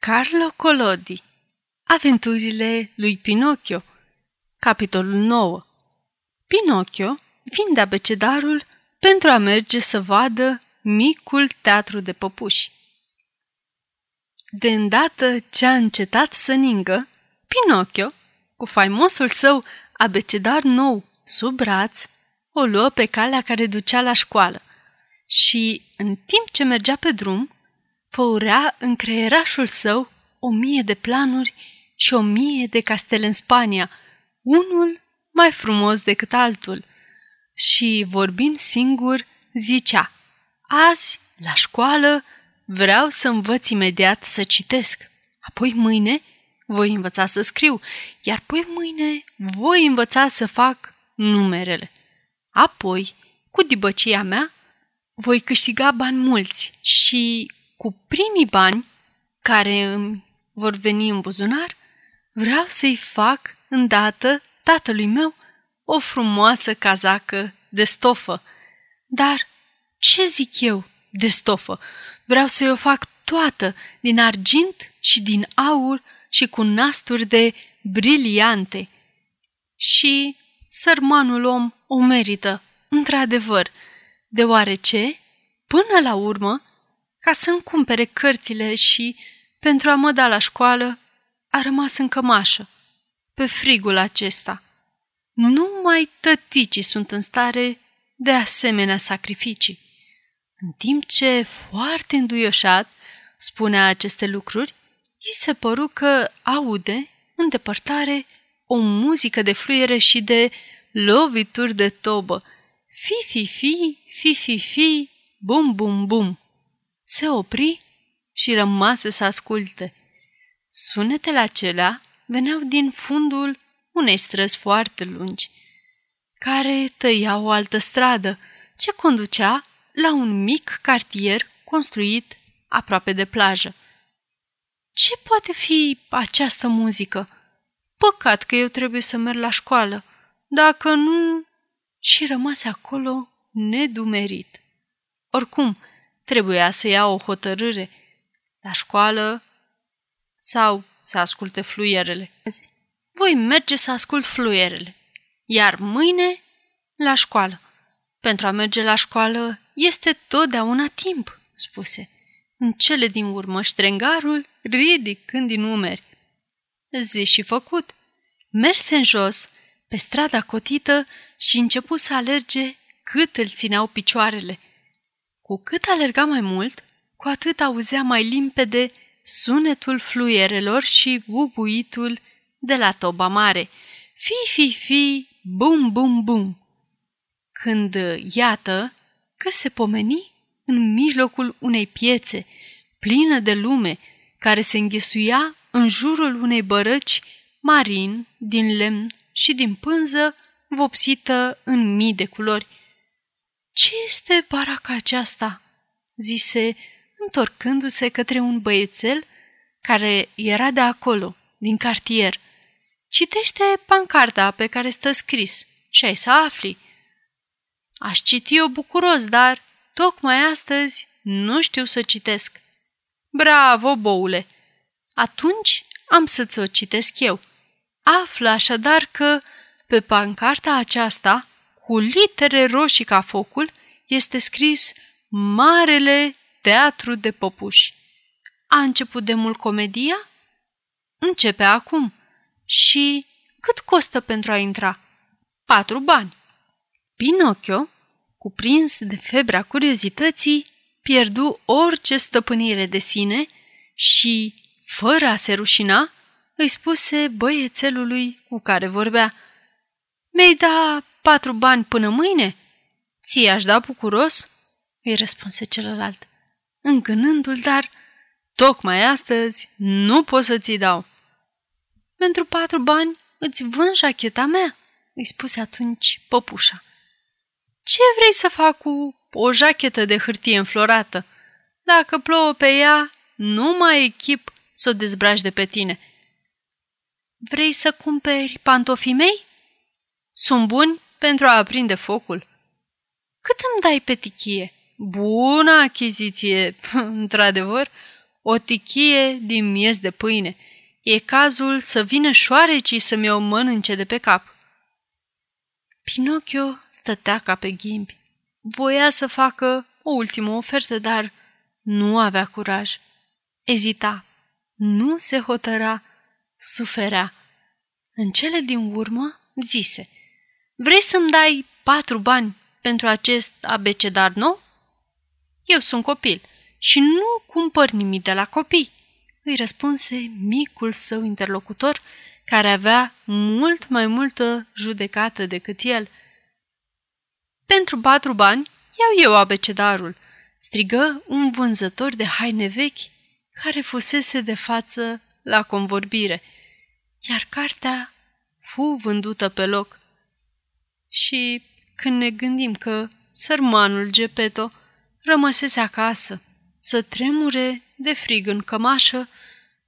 Carlo Collodi. Aventurile lui Pinocchio. Capitolul 9 Pinocchio vinde abecedarul pentru a merge să vadă micul teatru de păpuși. De îndată ce a încetat să ningă, Pinocchio, cu faimosul său abecedar nou sub braț, o luă pe calea care ducea la școală. Și, în timp ce mergea pe drum, făurea în creierașul său o mie de planuri și o mie de castele în Spania, unul mai frumos decât altul. Și, vorbind singur, zicea, Azi, la școală, vreau să învăț imediat să citesc. Apoi mâine voi învăța să scriu, iar apoi mâine voi învăța să fac numerele. Apoi, cu dibăcia mea, voi câștiga bani mulți și cu primii bani care îmi vor veni în buzunar, vreau să-i fac îndată tatălui meu o frumoasă cazacă de stofă. Dar ce zic eu de stofă? Vreau să-i o fac toată, din argint și din aur și cu nasturi de briliante. Și sărmanul om o merită, într-adevăr, deoarece, până la urmă, ca să-mi cumpere cărțile și, pentru a mă da la școală, a rămas în cămașă, pe frigul acesta. Numai tăticii sunt în stare de asemenea sacrificii. În timp ce, foarte înduioșat, spunea aceste lucruri, i se păru că aude, în depărtare, o muzică de fluiere și de lovituri de tobă. Fi-fi-fi, fi-fi-fi, bum-bum-bum se opri și rămase să asculte. Sunetele acelea veneau din fundul unei străzi foarte lungi, care tăia o altă stradă, ce conducea la un mic cartier construit aproape de plajă. Ce poate fi această muzică? Păcat că eu trebuie să merg la școală. Dacă nu... Și rămase acolo nedumerit. Oricum, trebuia să ia o hotărâre la școală sau să asculte fluierele. Voi merge să ascult fluierele, iar mâine la școală. Pentru a merge la școală este totdeauna timp, spuse. În cele din urmă, ștrengarul ridicând din umeri. Zi și făcut. Merse în jos, pe strada cotită și începu să alerge cât îl țineau picioarele – cu cât alerga mai mult, cu atât auzea mai limpede sunetul fluierelor și bubuitul de la toba mare. Fi, fi, fi, bum, bum, bum. Când, iată, că se pomeni în mijlocul unei piețe plină de lume care se înghesuia în jurul unei bărăci marin din lemn și din pânză vopsită în mii de culori. Ce este baraca aceasta?" zise, întorcându-se către un băiețel care era de acolo, din cartier. Citește pancarta pe care stă scris și ai să afli. Aș citi-o bucuros, dar tocmai astăzi nu știu să citesc. Bravo, boule! Atunci am să-ți o citesc eu. Află așadar că pe pancarta aceasta cu litere roșii ca focul, este scris Marele Teatru de Păpuși. A început de mult comedia? Începe acum. Și cât costă pentru a intra? Patru bani. Pinocchio, cuprins de febra curiozității, pierdu orice stăpânire de sine și, fără a se rușina, îi spuse băiețelului cu care vorbea – Mi-ai da Patru bani până mâine? Ție aș da bucuros?" îi răspunse celălalt, încânându-l, dar tocmai astăzi nu pot să ți dau. Pentru patru bani îți vând jacheta mea, îi spuse atunci păpușa. Ce vrei să fac cu o jachetă de hârtie înflorată? Dacă plouă pe ea, nu mai echip să o dezbraci de pe tine. Vrei să cumperi pantofii mei? Sunt buni pentru a aprinde focul. Cât îmi dai pe tichie? Bună achiziție, într-adevăr, o tichie din miez de pâine. E cazul să vină șoarecii să mi-o mănânce de pe cap. Pinocchio stătea ca pe ghimbi. Voia să facă o ultimă ofertă, dar nu avea curaj. Ezita. Nu se hotăra. Suferea. În cele din urmă zise Vrei să-mi dai patru bani pentru acest abecedar nou? Eu sunt copil și nu cumpăr nimic de la copii, îi răspunse micul său interlocutor, care avea mult mai multă judecată decât el. Pentru patru bani iau eu abecedarul, strigă un vânzător de haine vechi care fusese de față la convorbire, iar cartea fu vândută pe loc. Și când ne gândim că sărmanul Gepeto rămăsese acasă, să tremure de frig în cămașă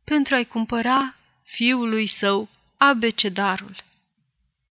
pentru a-i cumpăra fiului său abecedarul.